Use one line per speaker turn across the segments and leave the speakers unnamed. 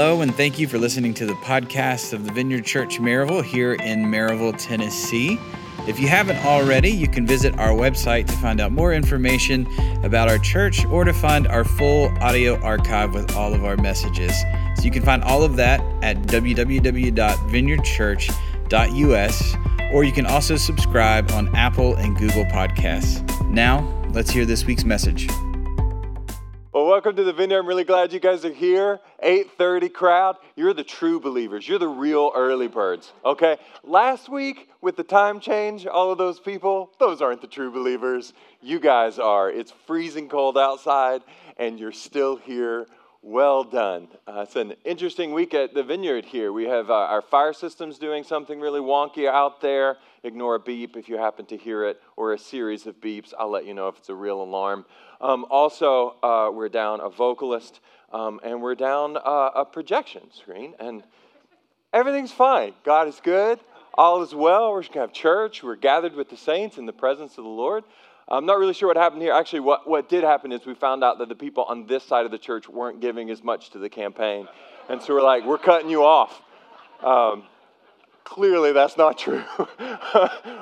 Hello, and thank you for listening to the podcast of the Vineyard Church Maryville here in Maryville, Tennessee. If you haven't already, you can visit our website to find out more information about our church or to find our full audio archive with all of our messages. So you can find all of that at www.vineyardchurch.us, or you can also subscribe on Apple and Google Podcasts. Now, let's hear this week's message.
Well, welcome to the vineyard. I'm really glad you guys are here. 8:30 crowd. You're the true believers. You're the real early birds. Okay? Last week with the time change, all of those people, those aren't the true believers. You guys are. It's freezing cold outside and you're still here. Well done. Uh, it's an interesting week at the vineyard here. We have uh, our fire systems doing something really wonky out there. Ignore a beep if you happen to hear it, or a series of beeps. I'll let you know if it's a real alarm. Um, also, uh, we're down a vocalist, um, and we're down uh, a projection screen, and everything's fine. God is good. All is well. We're going to have church. We're gathered with the saints in the presence of the Lord. I'm not really sure what happened here. Actually, what, what did happen is we found out that the people on this side of the church weren't giving as much to the campaign. And so we're like, we're cutting you off. Um, clearly, that's not true.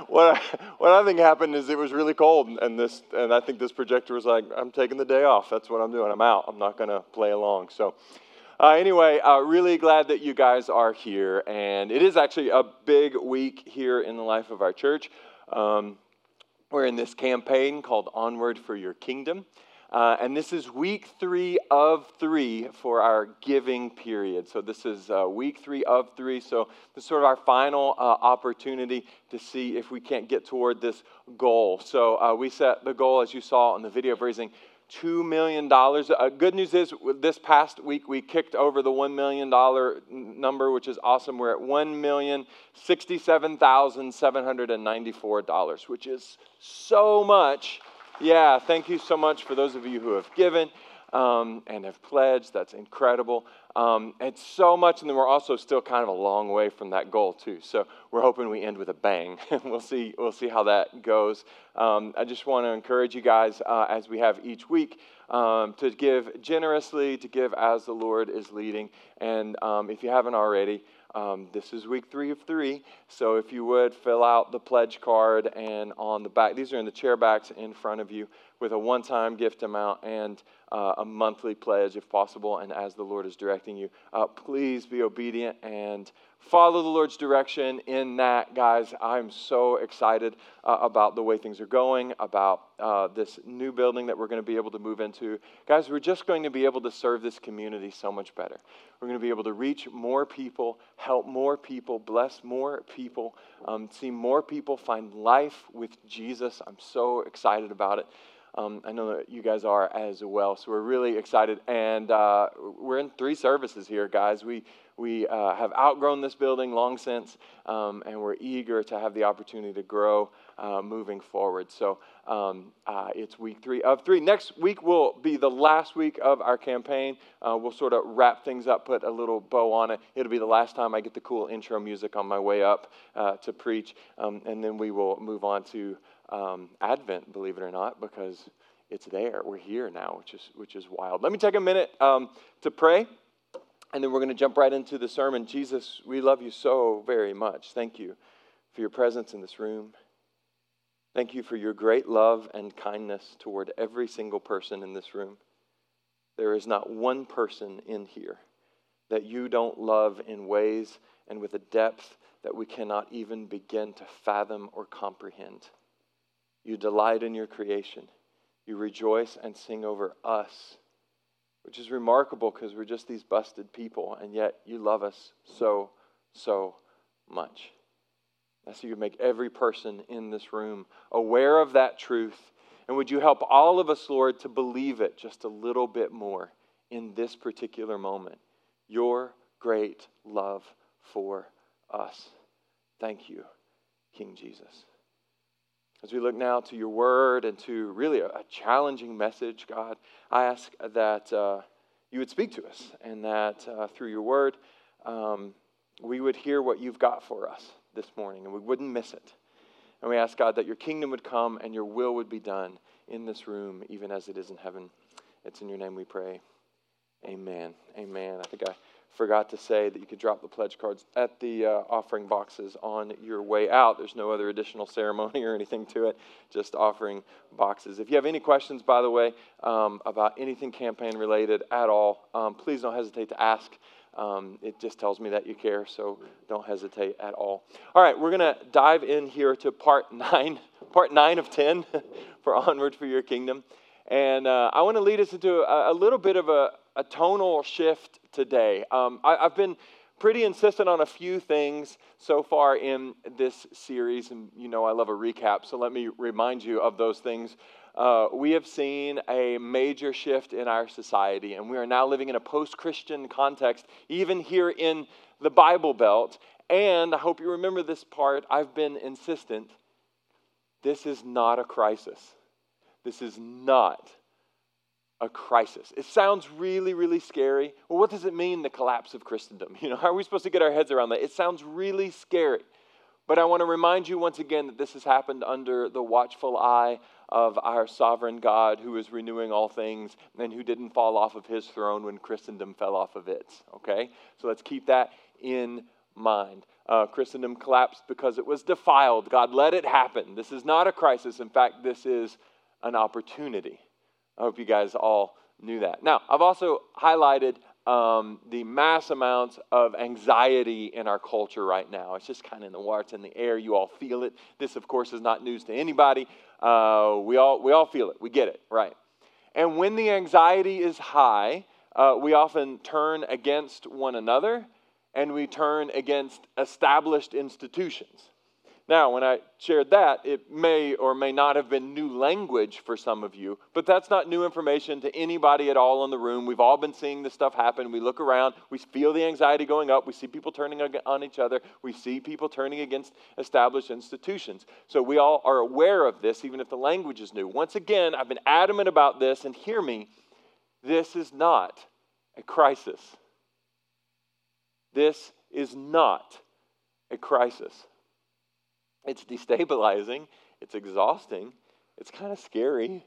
what, I, what I think happened is it was really cold, and, this, and I think this projector was like, I'm taking the day off. That's what I'm doing. I'm out. I'm not going to play along. So, uh, anyway, uh, really glad that you guys are here. And it is actually a big week here in the life of our church. Um, we're in this campaign called Onward for Your Kingdom. Uh, and this is week three of three for our giving period. So, this is uh, week three of three. So, this is sort of our final uh, opportunity to see if we can't get toward this goal. So, uh, we set the goal, as you saw in the video, of raising $2 million. Uh, good news is, this past week we kicked over the $1 million number, which is awesome. We're at $1,067,794, which is so much. Yeah, thank you so much for those of you who have given um, and have pledged. That's incredible. Um, it's so much, and then we're also still kind of a long way from that goal too. So we're hoping we end with a bang. we'll see. We'll see how that goes. Um, I just want to encourage you guys, uh, as we have each week, um, to give generously, to give as the Lord is leading. And um, if you haven't already, um, this is week three of three. So if you would fill out the pledge card and on the back, these are in the chair backs in front of you with a one time gift amount and uh, a monthly pledge if possible, and as the Lord is directing you. Uh, please be obedient and follow the Lord's direction in that, guys. I'm so excited uh, about the way things are going, about uh, this new building that we're going to be able to move into. Guys, we're just going to be able to serve this community so much better. We're going to be able to reach more people, help more people, bless more people, um, see more people find life with Jesus. I'm so excited about it. Um, I know that you guys are as well. So we're really excited. And uh, we're in three services here, guys. We, we uh, have outgrown this building long since, um, and we're eager to have the opportunity to grow uh, moving forward. So um, uh, it's week three of three. Next week will be the last week of our campaign. Uh, we'll sort of wrap things up, put a little bow on it. It'll be the last time I get the cool intro music on my way up uh, to preach, um, and then we will move on to um, Advent, believe it or not, because it's there. We're here now, which is, which is wild. Let me take a minute um, to pray, and then we're going to jump right into the sermon. Jesus, we love you so very much. Thank you for your presence in this room. Thank you for your great love and kindness toward every single person in this room. There is not one person in here that you don't love in ways and with a depth that we cannot even begin to fathom or comprehend. You delight in your creation. You rejoice and sing over us, which is remarkable because we're just these busted people, and yet you love us so, so much. I see you make every person in this room aware of that truth. And would you help all of us, Lord, to believe it just a little bit more in this particular moment? Your great love for us. Thank you, King Jesus. As we look now to your word and to really a, challenging message, God, I ask that uh, you would speak to us and that uh, through your word, um, we would hear what you've got for us this morning and we wouldn't miss it. And we ask, God, that your kingdom would come and your will would be done in this room, even as it is in heaven. It's in your name we pray. Amen. Amen. I think I forgot to say that you could drop the pledge cards at the uh, offering boxes on your way out. There's no other additional ceremony or anything to it, just offering boxes. If you have any questions, by the way, um, about anything campaign related at all, um, please don't hesitate to ask. Um, it just tells me that you care, so don't hesitate at all. All right, we're going to dive in here to part nine, part nine of 10 for Onward for Your Kingdom. And uh, I want to lead us into a, a little bit of a, a tonal shift today. Um, I, have been pretty insistent on a few things so far in this series, and you know I love a recap, so let me remind you of those things. Uh, we have seen a major shift in our society, and we are now living in a post Christian context, even here in the Bible Belt. And I hope you remember this part. I've been insistent. This is not a crisis. This is not a crisis. It sounds really, really scary. Well, what does it mean, the collapse of Christendom? You know, how are we supposed to get our heads around that? It sounds really scary. But I want to remind you once again that this has happened under the watchful eye of our sovereign God who is renewing all things and who didn't fall off of his throne when Christendom fell off of its. Okay? So let's keep that in mind. Uh, Christendom collapsed because it was defiled. God let it happen. This is not a crisis. In fact, this is an opportunity. I hope you guys all knew that. Now, I've also highlighted um, the mass amounts of anxiety in our culture right now. It's just kind of in the water, it's in the air. You all feel it. This, of course, is not news to anybody. Uh, we, all, we all feel it. We get it, right? And when the anxiety is high, uh, we often turn against one another and we turn against established institutions. Now, when I shared that, it may or may not have been new language for some of you, but that's not new information to anybody at all in the room. We've all been seeing this stuff happen. We look around, we feel the anxiety going up, we see people turning on each other, we see people turning against established institutions. So we all are aware of this, even if the language is new. Once again, I've been adamant about this, and hear me this is not a crisis. This is not a crisis. It's destabilizing, it's exhausting, it's kind of scary.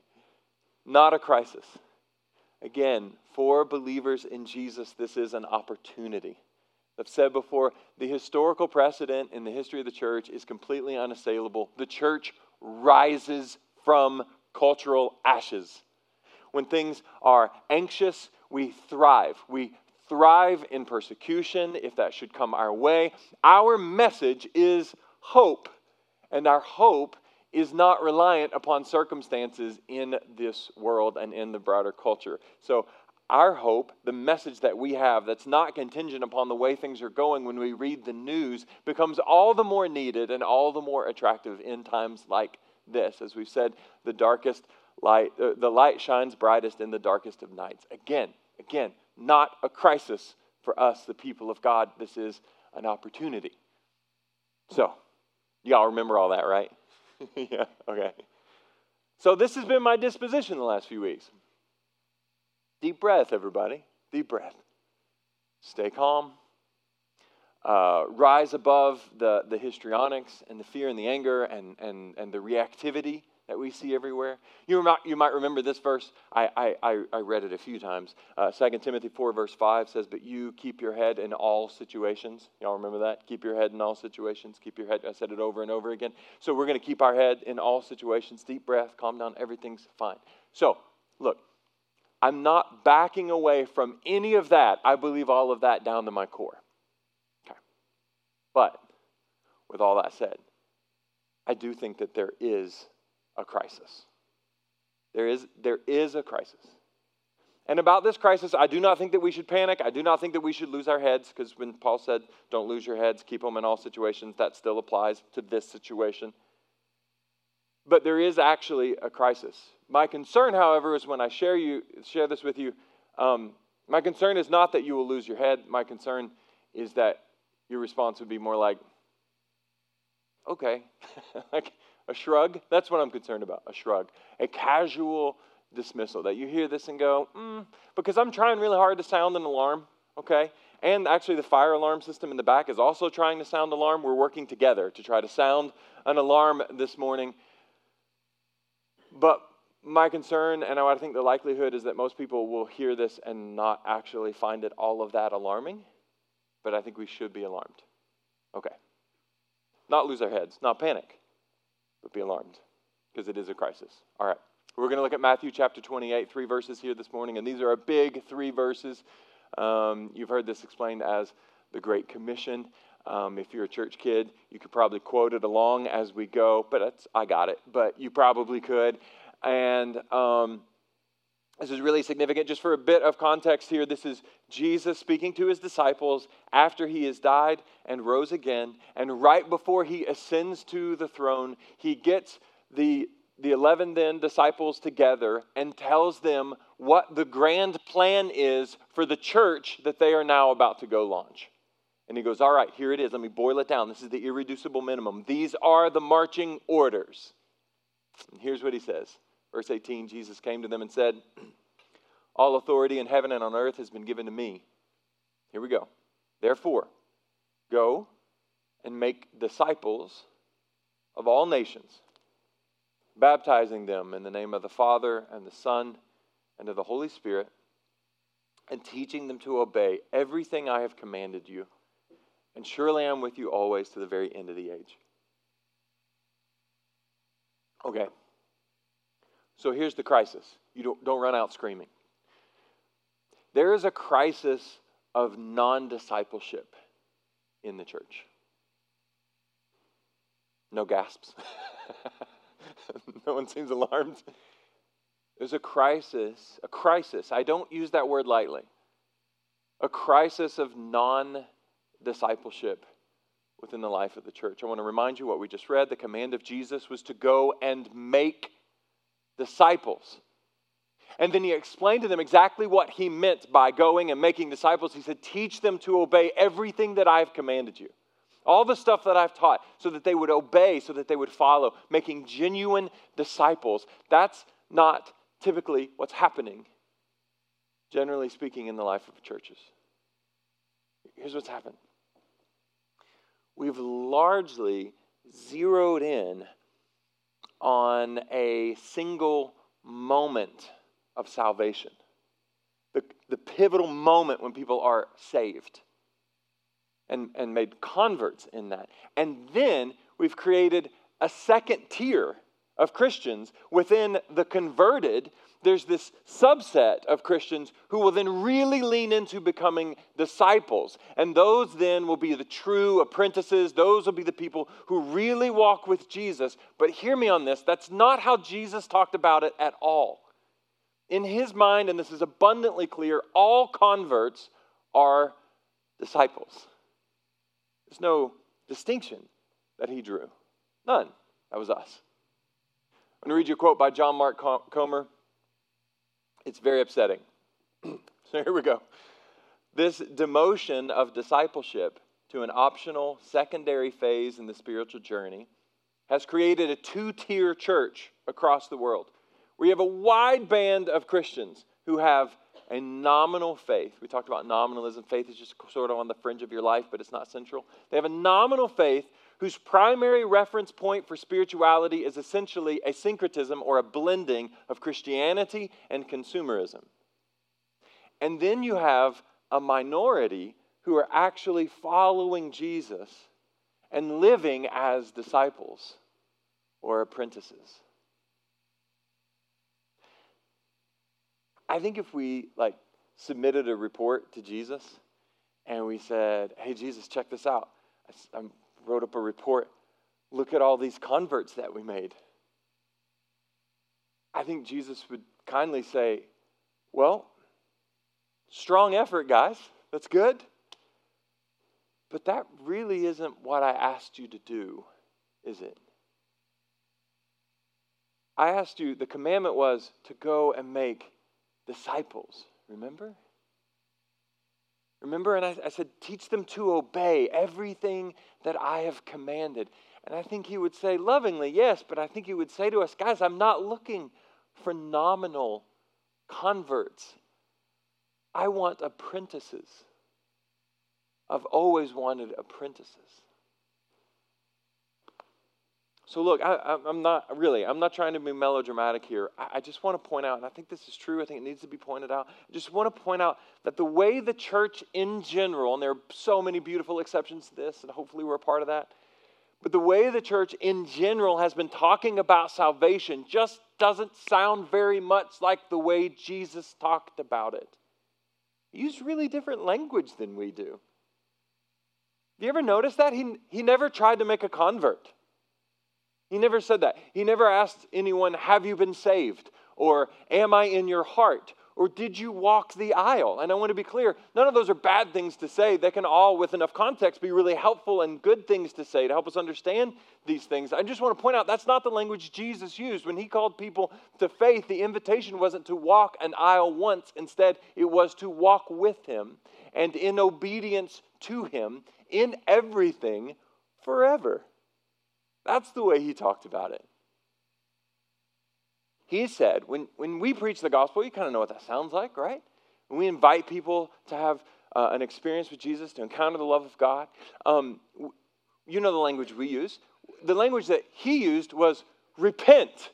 Not a crisis. Again, for believers in Jesus, this is an opportunity. I've said before, the historical precedent in the history of the church is completely unassailable. The church rises from cultural ashes. When things are anxious, we thrive. We thrive in persecution if that should come our way. Our message is hope. And our hope is not reliant upon circumstances in this world and in the broader culture. So, our hope, the message that we have that's not contingent upon the way things are going when we read the news, becomes all the more needed and all the more attractive in times like this. As we've said, the darkest light, uh, the light shines brightest in the darkest of nights. Again, again, not a crisis for us, the people of God. This is an opportunity. So, Y'all remember all that, right? yeah, okay. So, this has been my disposition the last few weeks. Deep breath, everybody. Deep breath. Stay calm. Uh, rise above the, the histrionics and the fear and the anger and, and, and the reactivity that we see everywhere. You might, you might remember this verse. I, I, I read it a few times. Uh, 2 Timothy 4, verse 5 says, But you keep your head in all situations. Y'all remember that? Keep your head in all situations. Keep your head. I said it over and over again. So we're going to keep our head in all situations. Deep breath, calm down. Everything's fine. So, look, I'm not backing away from any of that. I believe all of that down to my core. Okay. But with all that said, I do think that there is a crisis. There is, there is a crisis. And about this crisis, I do not think that we should panic. I do not think that we should lose our heads, because when Paul said, don't lose your heads, keep them in all situations, that still applies to this situation. But there is actually a crisis. My concern, however, is when I share, you, share this with you, um, my concern is not that you will lose your head. My concern is that your response would be more like, okay, like a shrug, that's what I'm concerned about, a shrug. A casual dismissal that you hear this and go, mm, because I'm trying really hard to sound an alarm, okay? And actually, the fire alarm system in the back is also trying to sound alarm. We're working together to try to sound an alarm this morning. But my concern, and I think the likelihood is that most people will hear this and not actually find it all of that alarming. but I think we should be alarmed. Okay. Not lose our heads, not panic, but be alarmed because it is a crisis. All right. We're going to look at Matthew chapter 28, three verses here this morning, and these are a big three verses. Um, you've heard this explained as the Great Commission. Um, if you're a church kid, you could probably quote it along as we go, but I got it. But you probably could. And um, this is really significant. Just for a bit of context here, this is Jesus speaking to his disciples after he has died and rose again. And right before he ascends to the throne, he gets the, the 11 then disciples together and tells them what the grand plan is for the church that they are now about to go launch. And he goes, All right, here it is. Let me boil it down. This is the irreducible minimum. These are the marching orders. And here's what he says Verse 18 Jesus came to them and said, All authority in heaven and on earth has been given to me. Here we go. Therefore, go and make disciples of all nations, baptizing them in the name of the Father and the Son and of the Holy Spirit, and teaching them to obey everything I have commanded you. And surely I'm with you always to the very end of the age. Okay. So here's the crisis. You don't, don't run out screaming. There is a crisis of non discipleship in the church. No gasps. no one seems alarmed. There's a crisis, a crisis. I don't use that word lightly. A crisis of non discipleship within the life of the church. I want to remind you what we just read. The command of Jesus was to go and make disciples. And then he explained to them exactly what he meant by going and making disciples. He said, Teach them to obey everything that I've commanded you. All the stuff that I've taught, so that they would obey, so that they would follow, making genuine disciples. That's not typically what's happening, generally speaking, in the life of churches. Here's what's happened we've largely zeroed in on a single moment of salvation, the, the pivotal moment when people are saved and, and made converts in that. And then we've created a second tier of Christians within the converted there's this subset of Christians who will then really lean into becoming disciples. And those then will be the true apprentices. Those will be the people who really walk with Jesus. But hear me on this that's not how Jesus talked about it at all. In his mind, and this is abundantly clear, all converts are disciples. There's no distinction that he drew. None. That was us. I'm going to read you a quote by John Mark Comer. It's very upsetting. so here we go. This demotion of discipleship to an optional secondary phase in the spiritual journey has created a two tier church across the world. We have a wide band of Christians who have a nominal faith. We talked about nominalism. Faith is just sort of on the fringe of your life, but it's not central. They have a nominal faith whose primary reference point for spirituality is essentially a syncretism or a blending of Christianity and consumerism. And then you have a minority who are actually following Jesus and living as disciples or apprentices. I think if we like submitted a report to Jesus and we said, "Hey Jesus, check this out. I'm wrote up a report. Look at all these converts that we made. I think Jesus would kindly say, Well, strong effort, guys. That's good. But that really isn't what I asked you to do, is it? I asked you, the commandment was to go and make disciples, remember? Remember? And I, I, said, teach them to obey everything that I have commanded. And I think he would say, lovingly, yes, but I think he would say to us, guys, I'm not looking for nominal converts. I want apprentices. I've always wanted apprentices. So look, I, am not really, I'm not trying to be melodramatic here. I, I just want to point out, and I think this is true, I think it needs to be pointed out. I just want to point out that the way the church in general, and there are so many beautiful exceptions to this, and hopefully we're a part of that, but the way the church in general has been talking about salvation just doesn't sound very much like the way Jesus talked about it. He used really different language than we do. Have you ever noticed that? He, he never tried to make a convert. He never said that. He never asked anyone, Have you been saved? Or Am I in your heart? Or did you walk the aisle? And I want to be clear none of those are bad things to say. They can all, with enough context, be really helpful and good things to say to help us understand these things. I just want to point out that's not the language Jesus used. When he called people to faith, the invitation wasn't to walk an aisle once. Instead, it was to walk with him and in obedience to him in everything forever. That's the way he talked about it. He said, when, when we preach the gospel, you kind of know what that sounds like, right? When we invite people to have uh, an experience with Jesus, to encounter the love of God, um, you know the language we use. The language that he used was repent.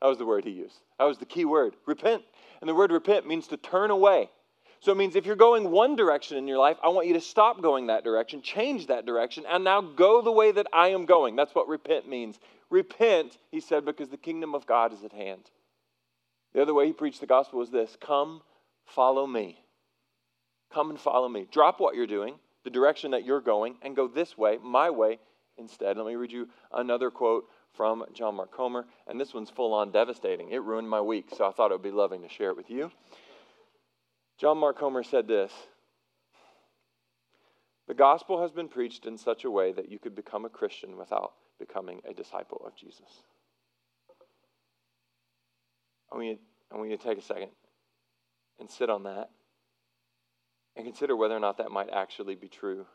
That was the word he used. That was the key word, repent. And the word repent means to turn away. So it means if you're going one direction in your life, I want you to stop going that direction, change that direction, and now go the way that I am going. That's what repent means. Repent, he said, because the kingdom of God is at hand. The other way he preached the gospel was this Come, follow me. Come and follow me. Drop what you're doing, the direction that you're going, and go this way, my way, instead. Let me read you another quote from John Mark Comer, and this one's full on devastating. It ruined my week, so I thought it would be loving to share it with you. John Mark Comer said this The gospel has been preached in such a way that you could become a Christian without becoming a disciple of Jesus. I want you, I want you to take a second and sit on that and consider whether or not that might actually be true.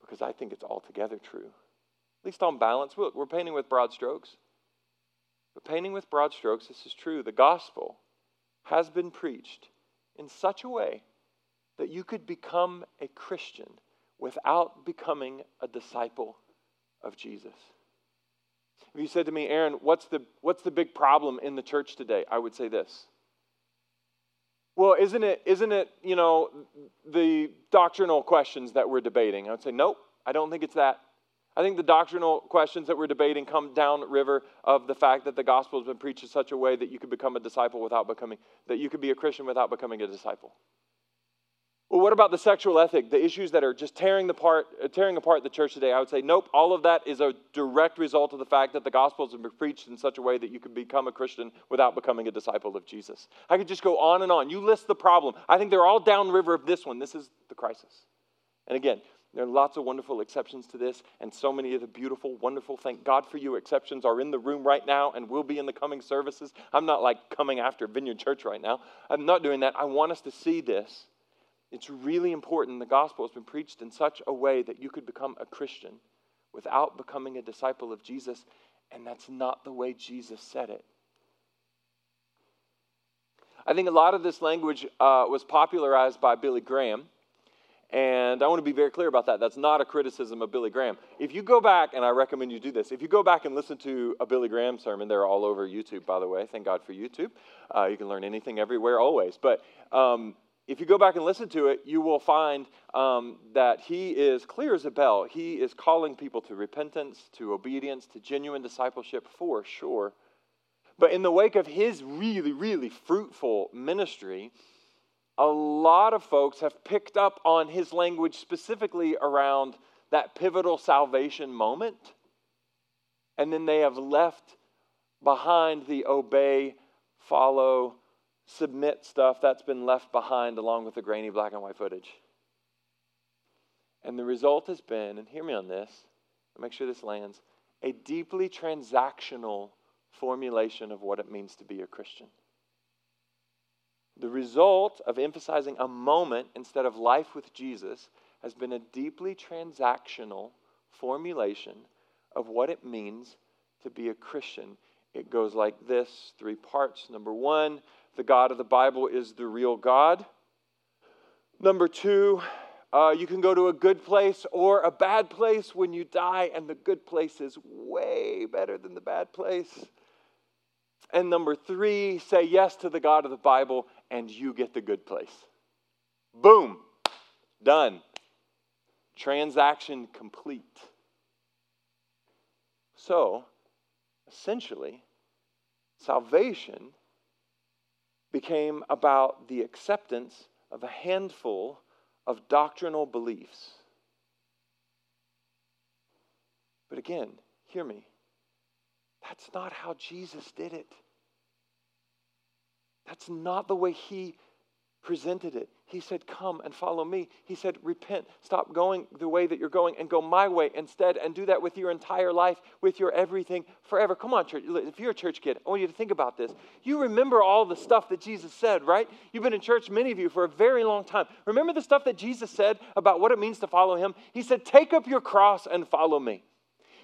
Because I think it's altogether true. At least on balance. Look, we're painting with broad strokes. But painting with broad strokes, this is true. The gospel has been preached in such a way that you could become a Christian without becoming a disciple of Jesus. If you said to me, Aaron, what's the, what's the big problem in the church today? I would say this. Well, isn't it, isn't it, you know, the doctrinal questions that we're debating? I would say, nope, I don't think it's that. I think the doctrinal questions that we're debating come down river of the fact that the gospel has been preached in such a way that you could become a disciple without becoming, that you could be a Christian without becoming a disciple. Well, what about the sexual ethic, the issues that are just tearing, the part, uh, tearing apart the church today? I would say, nope, all of that is a direct result of the fact that the gospel has been preached in such a way that you can become a Christian without becoming a disciple of Jesus. I could just go on and on. You list the problem. I think they're all downriver of this one. This is the crisis. And again, there are lots of wonderful exceptions to this, and so many of the beautiful, wonderful, thank God for you exceptions are in the room right now and will be in the coming services. I'm not like coming after Vineyard Church right now. I'm not doing that. I want us to see this. It's really important. The gospel has been preached in such a way that you could become a Christian without becoming a disciple of Jesus, and that's not the way Jesus said it. I think a lot of this language uh, was popularized by Billy Graham and I want to be very clear about that. That's not a criticism of Billy Graham. If you go back, and I recommend you do this, if you go back and listen to a Billy Graham sermon, they're all over YouTube, by the way. Thank God for YouTube. Uh, you can learn anything everywhere, always. But um, if you go back and listen to it, you will find um, that he is clear as a bell. He is calling people to repentance, to obedience, to genuine discipleship for sure. But in the wake of his really, really fruitful ministry, a lot of folks have picked up on his language specifically around that pivotal salvation moment. And then they have left behind the obey, follow, submit stuff that's been left behind along with the grainy black and white footage. And the result has been, and hear me on this, make sure this lands, a deeply transactional formulation of what it means to be a Christian. The result of emphasizing a moment instead of life with Jesus has been a deeply transactional formulation of what it means to be a Christian. It goes like this three parts. Number one, the God of the Bible is the real God. Number two, Uh, you can go to a good place or a bad place when you die, and the good place is way better than the bad place. And number three, say yes to the God of the Bible, and you get the good place. Boom, done. Transaction complete. So, essentially, salvation became about the acceptance of a handful of doctrinal beliefs. But again, hear me. That's not how Jesus did it. That's not the way he presented it. He said, Come and follow me. He said, Repent. Stop going the way that you're going and go my way instead and do that with your entire life, with your everything forever. Come on, church. If you're a church kid, I want you to think about this. You remember all the stuff that Jesus said, right? You've been in church, many of you, for a very long time. Remember the stuff that Jesus said about what it means to follow him? He said, Take up your cross and follow me.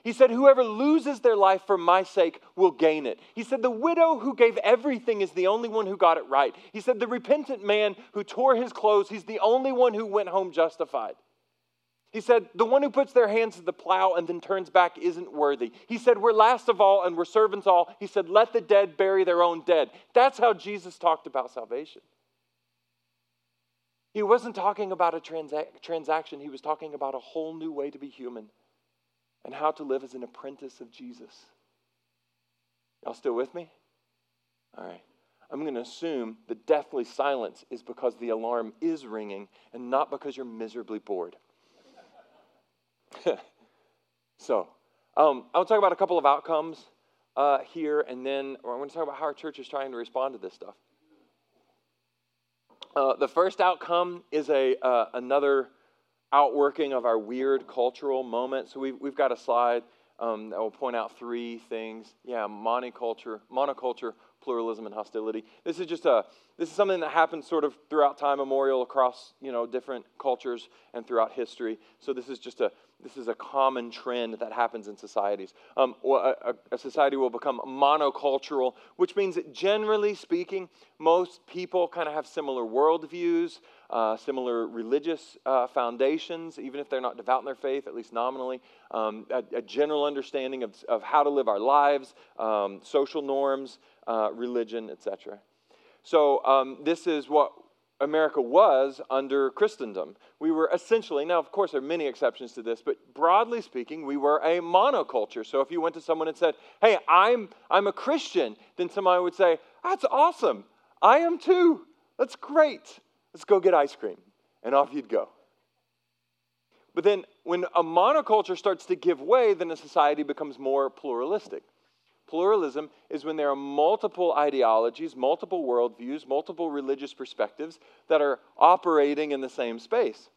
He said, Whoever loses their life for my sake will gain it. He said, The widow who gave everything is the only one who got it right. He said, The repentant man who tore his clothes, he's the only one who went home justified. He said, The one who puts their hands to the plow and then turns back isn't worthy. He said, We're last of all and we're servants all. He said, Let the dead bury their own dead. That's how Jesus talked about salvation. He wasn't talking about a transa- transaction, he was talking about a whole new way to be human and how to live as an apprentice of Jesus. Y'all still with me? All right. I'm going to assume the deathly silence is because the alarm is ringing and not because you're miserably bored. so, um, I'll talk about a couple of outcomes uh, here, and then I'm going to talk about how our church is trying to respond to this stuff. Uh, the first outcome is a uh, another outworking of our weird cultural moment. So we've, we've got a slide um, that will point out three things. Yeah, monoculture, monoculture, pluralism, and hostility. This is just a this is something that happens sort of throughout time memorial across you know different cultures and throughout history. So this is just a this is a common trend that happens in societies. Um, a, a, society will become monocultural, which means that generally speaking, most people kind of have similar worldviews, uh, similar religious uh, foundations, even if they're not devout in their faith, at least nominally, um, a, a, general understanding of, of how to live our lives, um, social norms, uh, religion, etc. So, um, this is what America was under Christendom. We were essentially, now, of course, there are many exceptions to this, but broadly speaking, we were a monoculture. So if you went to someone and said, Hey, I'm, I'm a Christian, then somebody would say, That's awesome. I am too. That's great. Let's go get ice cream. And off you'd go. But then when a monoculture starts to give way, then a society becomes more pluralistic. Pluralism is when there are multiple ideologies, multiple worldviews, multiple religious perspectives that are operating in the same space.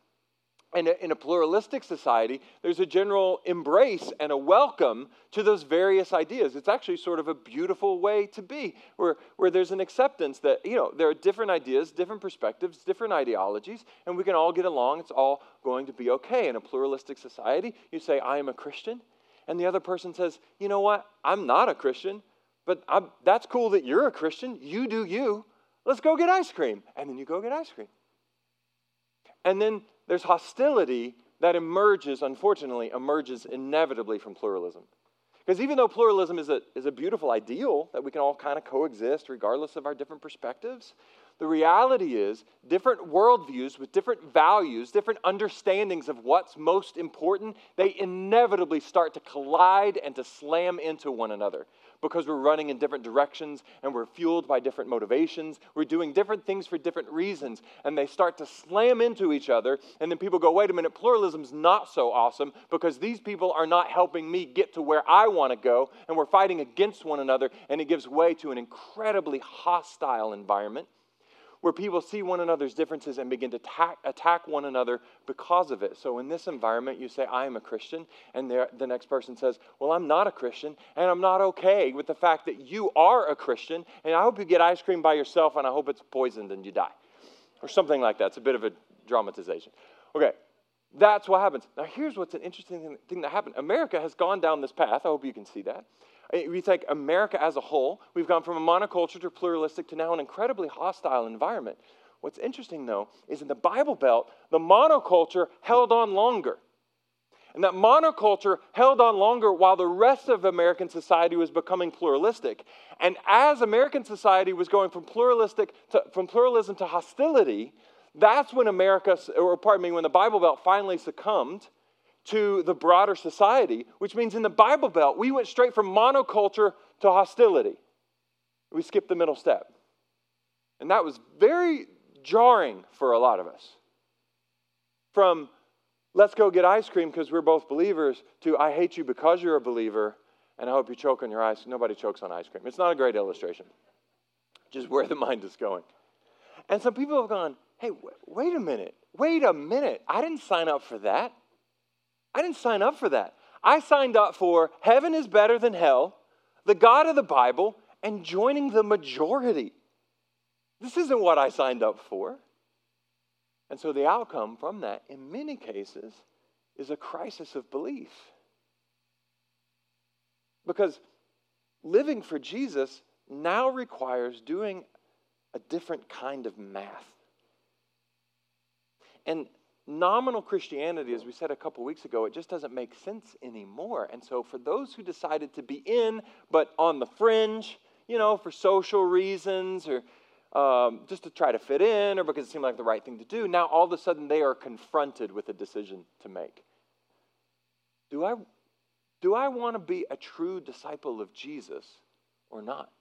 And in a pluralistic society, there's a general embrace and a welcome to those various ideas. It's actually sort of a beautiful way to be, where, where there's an acceptance that, you know, there are different ideas, different perspectives, different ideologies, and we can all get along. It's all going to be okay. In a pluralistic society, you say, I am a Christian, and the other person says, you know what, I'm not a Christian, but I'm, that's cool that you're a Christian. You do you. Let's go get ice cream. And then you go get ice cream. And then there's hostility that emerges, unfortunately, emerges inevitably from pluralism. Because even though pluralism is a, is a beautiful ideal that we can all kind of coexist regardless of our different perspectives, the reality is, different worldviews with different values, different understandings of what's most important, they inevitably start to collide and to slam into one another because we're running in different directions and we're fueled by different motivations. We're doing different things for different reasons, and they start to slam into each other. And then people go, wait a minute, pluralism's not so awesome because these people are not helping me get to where I want to go, and we're fighting against one another, and it gives way to an incredibly hostile environment where people see one another's differences and begin to attack, attack one another because of it. So, in this environment, you say, I am a Christian, and the next person says, Well, I'm not a Christian, and I'm not okay with the fact that you are a Christian, and I hope you get ice cream by yourself, and I hope it's poisoned and you die. Or something like that. It's a bit of a dramatization. Okay, that's what happens. Now, here's what's an interesting thing that happened America has gone down this path. I hope you can see that. We take America as a whole, we've gone from a monoculture to pluralistic to now an incredibly hostile environment What's interesting, though, is in the Bible Belt, the monoculture held on longer. And that monoculture held on longer while the rest of American society was becoming pluralistic. And as American society was going from pluralistic to, from pluralism to hostility, that's when America, or pardon me, when the Bible Belt finally succumbed to the broader society, which means in the Bible Belt, we went straight from monoculture to hostility. We skipped the middle step. And that was very jarring for a lot of us. From let's go get ice cream because we're both believers to I hate you because you're a believer and I hope you choke on your ice. Nobody chokes on ice cream. It's not a great illustration, just where the mind is going. And some people have gone, hey, wait a minute, wait a minute. I didn't sign up for that. I didn't sign up for that. I signed up for heaven is better than hell, the God of the Bible, and joining the majority. This isn't what I signed up for. And so the outcome from that, in many cases, is a crisis of belief. Because living for Jesus now requires doing a different kind of math. And nominal Christianity, as we said a couple weeks ago, it just doesn't make sense anymore. And so, for those who decided to be in, but on the fringe, you know, for social reasons or um, just to try to fit in or because it seemed like the right thing to do, now all of a sudden they are confronted with a decision to make. Do I, do I want to be a true disciple of Jesus or not?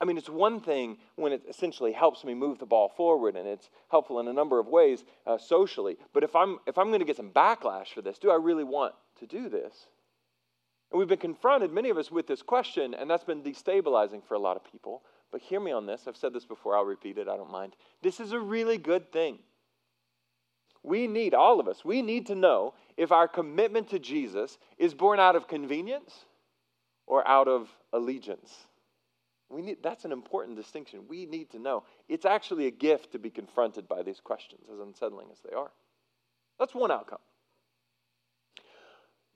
I mean, it's one thing when it essentially helps me move the ball forward, and it's helpful in a number of ways uh, socially. But if I'm if I'm going to get some backlash for this, do I really want to do this? And we've been confronted, many of us, with this question, and that's been destabilizing for a lot of people. But hear me on this. I've said this before. I'll repeat it. I don't mind. This is a really good thing. We need all of us. We need to know if our commitment to Jesus is born out of convenience or out of allegiance. We need, that's an important distinction. We need to know. It's actually a gift to be confronted by these questions, as unsettling as they are. That's one outcome.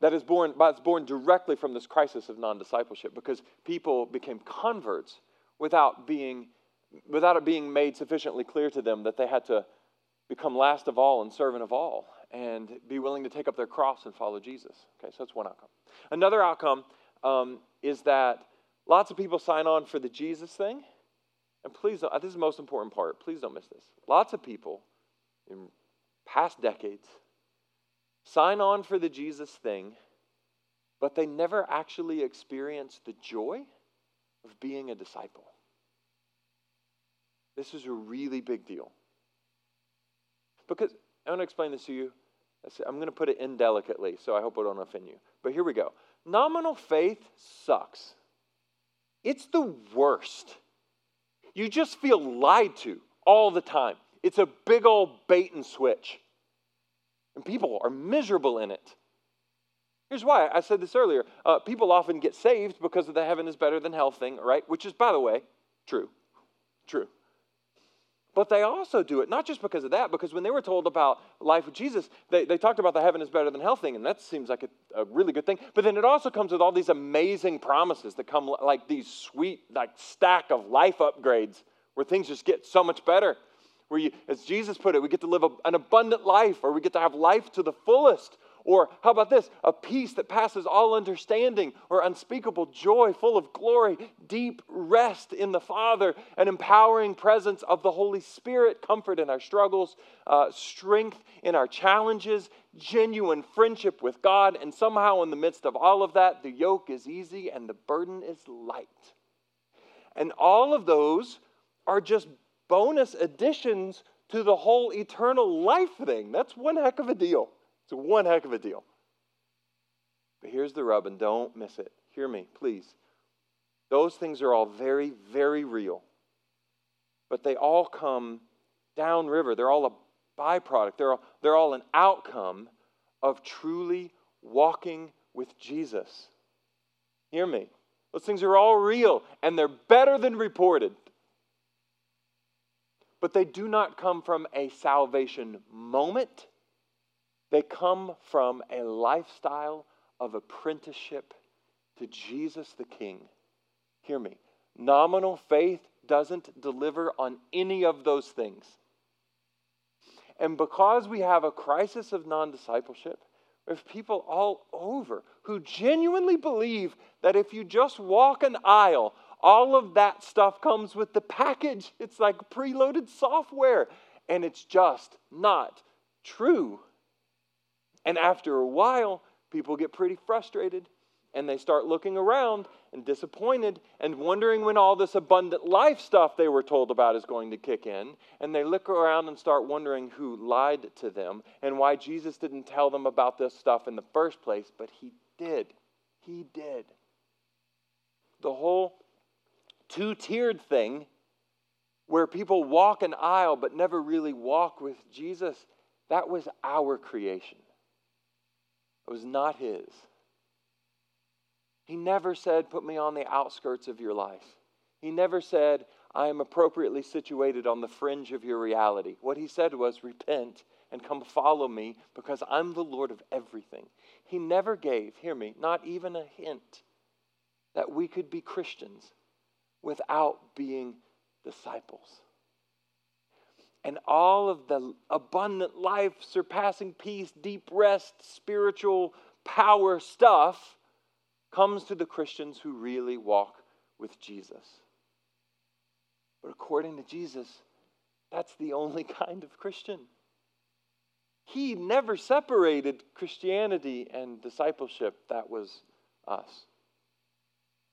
That is born, that's born directly from this crisis of non discipleship because people became converts without, being, without it being made sufficiently clear to them that they had to become last of all and servant of all and be willing to take up their cross and follow Jesus. Okay, so that's one outcome. Another outcome um, is that Lots of people sign on for the Jesus thing. And please, uh, this is the most important part. Please don't miss this. Lots of people in past decades sign on for the Jesus thing, but they never actually experience the joy of being a disciple. This is a really big deal. Because I want to explain this to you. I'm going to put it indelicately, so I hope I don't offend you. But here we go. Nominal faith sucks. It's the worst. You just feel lied to all the time. It's a big old bait and switch. And people are miserable in it. Here's why I said this earlier. Uh, people often get saved because of the heaven is better than hell thing, right? Which is, by the way, true. True. But they also do it, not just because of that, because when they were told about life with Jesus, they, they talked about the heaven is better than hell thing, and that seems like a, a really good thing. But then it also comes with all these amazing promises that come like these sweet, like stack of life upgrades where things just get so much better. Where you, as Jesus put it, we get to live a, an abundant life, or we get to have life to the fullest, or how about this? A peace that passes all understanding, or unspeakable joy, full of glory, deep rest in the Father, an empowering presence of the Holy Spirit, comfort in our struggles, uh, strength in our challenges, genuine friendship with God, and somehow in the midst of all of that, the yoke is easy and the burden is light. And all of those are just bonus additions to the whole eternal life thing. That's one heck of a deal. It's one heck of a deal. But here's the rub, and don't miss it. Hear me, please. Those things are all very, very real. But they all come downriver. They're all a byproduct. They're all, they're all an outcome of truly walking with Jesus. Hear me. Those things are all real, and they're better than reported. But they do not come from a salvation moment they come from a lifestyle of apprenticeship to Jesus the King. Hear me. Nominal faith doesn't deliver on any of those things. And because we have a crisis of non discipleship, there's people all over who genuinely believe that if you just walk an aisle, all of that stuff comes with the package. It's like preloaded software, and it's just not true. And after a while, people get pretty frustrated and they start looking around and disappointed and wondering when all this abundant life stuff they were told about is going to kick in. And they look around and start wondering who lied to them and why Jesus didn't tell them about this stuff in the first place, but he did. He did. The whole two tiered thing where people walk an aisle but never really walk with Jesus, that was our creation. It was not his. He never said, Put me on the outskirts of your life. He never said, I am appropriately situated on the fringe of your reality. What he said was, Repent and come follow me because I'm the Lord of everything. He never gave, hear me, not even a hint that we could be Christians without being disciples. And all of the abundant life, surpassing peace, deep rest, spiritual power stuff comes to the Christians who really walk with Jesus. But according to Jesus, that's the only kind of Christian. He never separated Christianity and discipleship. That was us.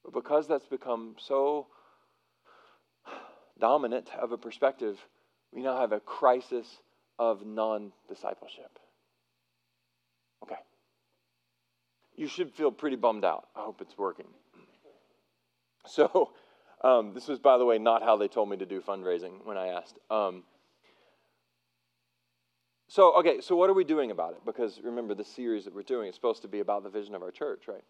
But because that's become so dominant of a perspective, we now have a crisis of non discipleship. Okay. You should feel pretty bummed out. I hope it's working. So, um, this was, by the way, not how they told me to do fundraising when I asked. Um, so, okay, so what are we doing about it? Because remember, the series that we're doing is supposed to be about the vision of our church, right?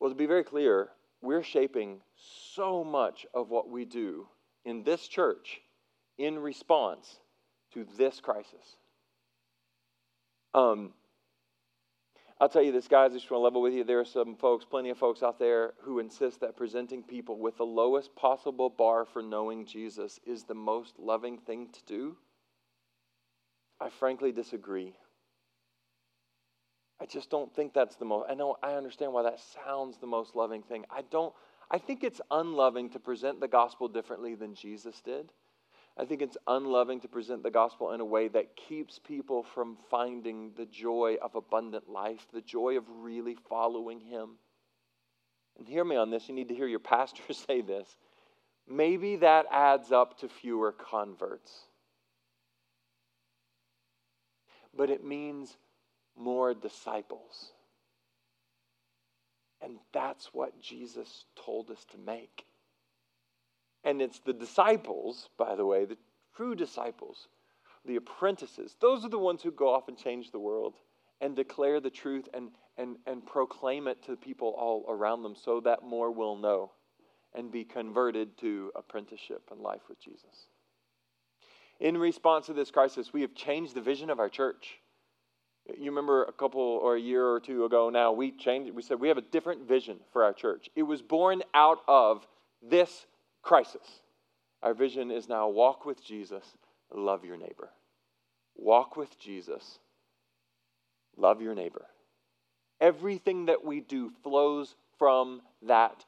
Well, to be very clear, we're shaping so much of what we do in this church in response to this crisis. Um, I'll tell you this, guys, I just want to level with you. There are some folks, plenty of folks out there, who insist that presenting people with the lowest possible bar for knowing Jesus is the most loving thing to do. I frankly disagree. I just don't think that's the most, I know, I understand why that sounds the most loving thing. I don't, I think it's unloving to present the gospel differently than Jesus did. I think it's unloving to present the gospel in a way that keeps people from finding the joy of abundant life, the joy of really following Him. And hear me on this, you need to hear your pastor say this. Maybe that adds up to fewer converts. But it means more disciples. And that's what Jesus told us to make. And it's the disciples, by the way, the true disciples, the apprentices. Those are the ones who go off and change the world and declare the truth and, and, and proclaim it to people all around them so that more will know and be converted to apprenticeship and life with Jesus. In response to this crisis, we have changed the vision of our church. You remember a couple or a year or two ago now, we changed it. We said we have a different vision for our church. It was born out of this crisis. Our vision is now walk with Jesus, love your neighbor. Walk with Jesus, love your neighbor. Everything that we do flows from that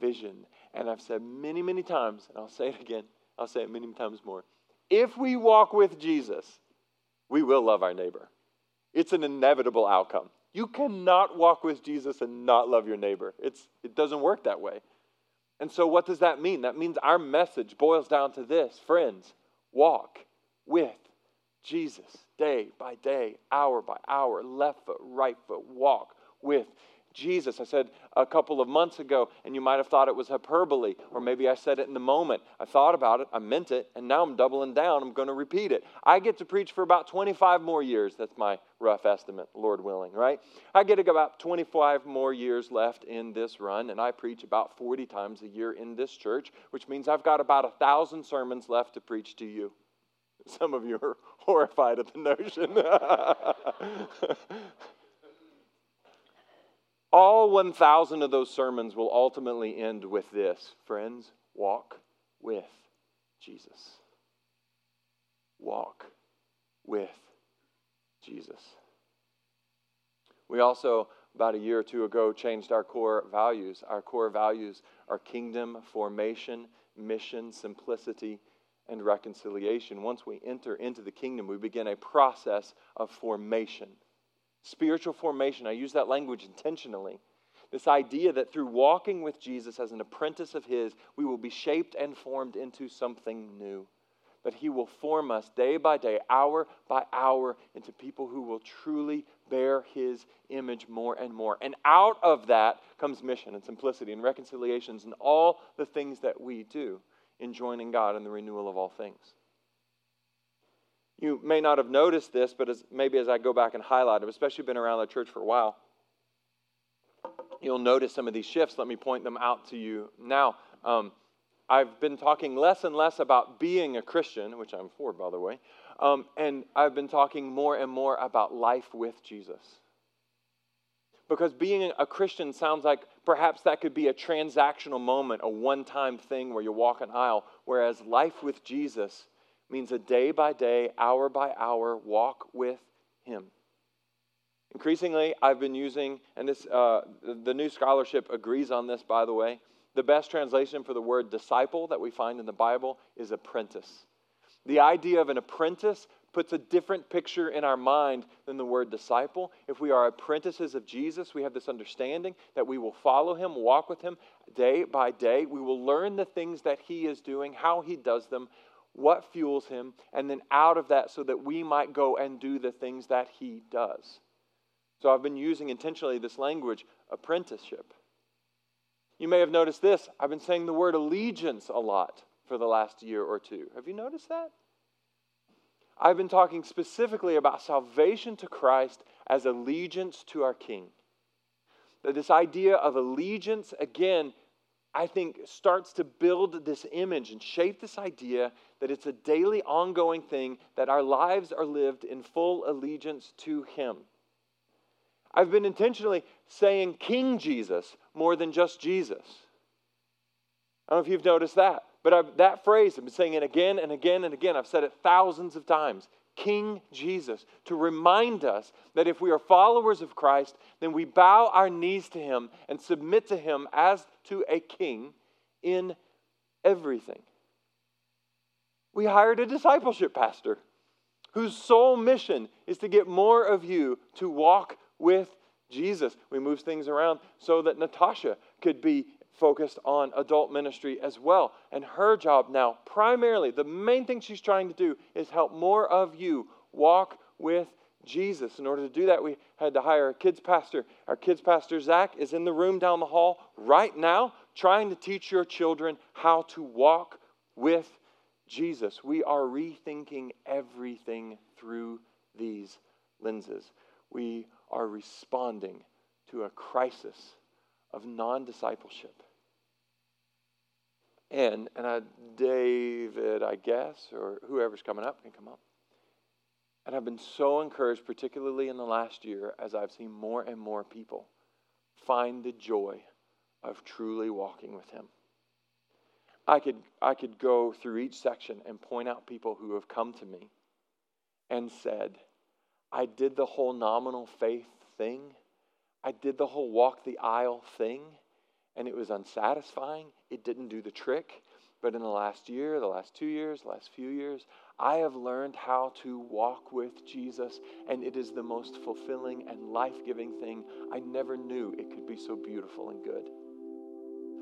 vision. And I've said many, many times, and I'll say it again, I'll say it many times more. If we walk with Jesus, we will love our neighbor. It's an inevitable outcome. You cannot walk with Jesus and not love your neighbor. It's, it doesn't work that way. And so, what does that mean? That means our message boils down to this friends, walk with Jesus day by day, hour by hour, left foot, right foot, walk with Jesus. I said a couple of months ago, and you might have thought it was hyperbole, or maybe I said it in the moment. I thought about it, I meant it, and now I'm doubling down. I'm going to repeat it. I get to preach for about 25 more years. That's my rough estimate, Lord willing, right? I get about 25 more years left in this run, and I preach about 40 times a year in this church, which means I've got about a thousand sermons left to preach to you. Some of you are horrified at the notion. All 1,000 of those sermons will ultimately end with this friends, walk with Jesus. Walk with Jesus. We also, about a year or two ago, changed our core values. Our core values are kingdom formation, mission, simplicity, and reconciliation. Once we enter into the kingdom, we begin a process of formation. Spiritual formation, I use that language intentionally. This idea that through walking with Jesus as an apprentice of His, we will be shaped and formed into something new. That He will form us day by day, hour by hour, into people who will truly bear His image more and more. And out of that comes mission and simplicity and reconciliations and all the things that we do in joining God in the renewal of all things. You may not have noticed this, but as, maybe as I go back and highlight, I've especially been around the church for a while, you'll notice some of these shifts. Let me point them out to you now. Um, I've been talking less and less about being a Christian, which I'm for, by the way, um, and I've been talking more and more about life with Jesus. Because being a Christian sounds like perhaps that could be a transactional moment, a one time thing where you walk an aisle, whereas life with Jesus means a day by day, hour by hour walk with Him. Increasingly, I've been using, and this, uh, the new scholarship agrees on this, by the way. The best translation for the word disciple that we find in the Bible is apprentice. The idea of an apprentice puts a different picture in our mind than the word disciple. If we are apprentices of Jesus, we have this understanding that we will follow him, walk with him day by day. We will learn the things that he is doing, how he does them, what fuels him, and then out of that so that we might go and do the things that he does. So I've been using intentionally this language, apprenticeship. You may have noticed this. I've been saying the word allegiance a lot for the last year or two. Have you noticed that? I've been talking specifically about salvation to Christ as allegiance to our King. That this idea of allegiance, again, I think starts to build this image and shape this idea that it's a daily, ongoing thing, that our lives are lived in full allegiance to Him. I've been intentionally saying King Jesus more than just Jesus. I don't know if you've noticed that. But I've, that phrase, I've been saying it again and again and again. I've said it thousands of times. King Jesus, to remind us that if we are followers of Christ, then we bow our knees to Him and submit to Him as to a king in everything. We hired a discipleship pastor whose sole mission is to get more of you to walk with Jesus. We moved things around so that Natasha could be focused on adult ministry as well. And her job now, primarily, the main thing she's trying to do is help more of you walk with Jesus. In order to do that, we had to hire a kids pastor. Our kids pastor, Zach, is in the room down the hall right now trying to teach your children how to walk with Jesus. We are rethinking everything through these lenses. We are responding to a crisis of non discipleship. And, and I, David, I guess, or whoever's coming up can come up. And I've been so encouraged, particularly in the last year, as I've seen more and more people find the joy of truly walking with Him. I could, I could go through each section and point out people who have come to me and said, I did the whole nominal faith thing. I did the whole walk the aisle thing, and it was unsatisfying. It didn't do the trick. But in the last year, the last two years, the last few years, I have learned how to walk with Jesus, and it is the most fulfilling and life giving thing. I never knew it could be so beautiful and good.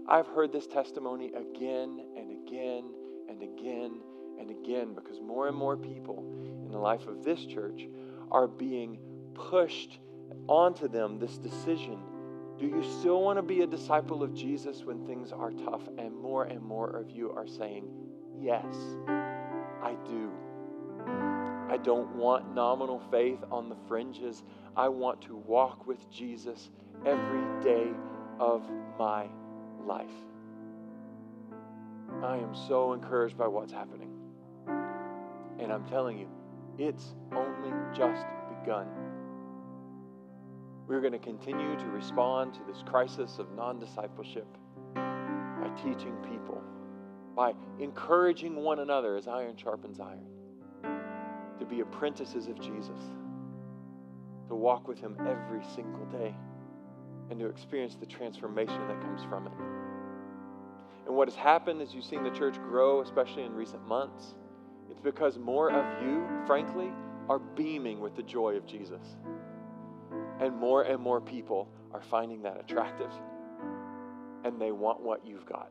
I've heard this testimony again and again and again and again because more and more people in the life of this church are being pushed onto them this decision do you still want to be a disciple of Jesus when things are tough? And more and more of you are saying, Yes, I do. I don't want nominal faith on the fringes. I want to walk with Jesus every day of my life. I am so encouraged by what's happening. And I'm telling you, it's only just begun. We're going to continue to respond to this crisis of non discipleship by teaching people, by encouraging one another as iron sharpens iron, to be apprentices of Jesus, to walk with Him every single day, and to experience the transformation that comes from it. And what has happened as you've seen the church grow, especially in recent months, it's because more of you, frankly, are beaming with the joy of Jesus. And more and more people are finding that attractive. And they want what you've got.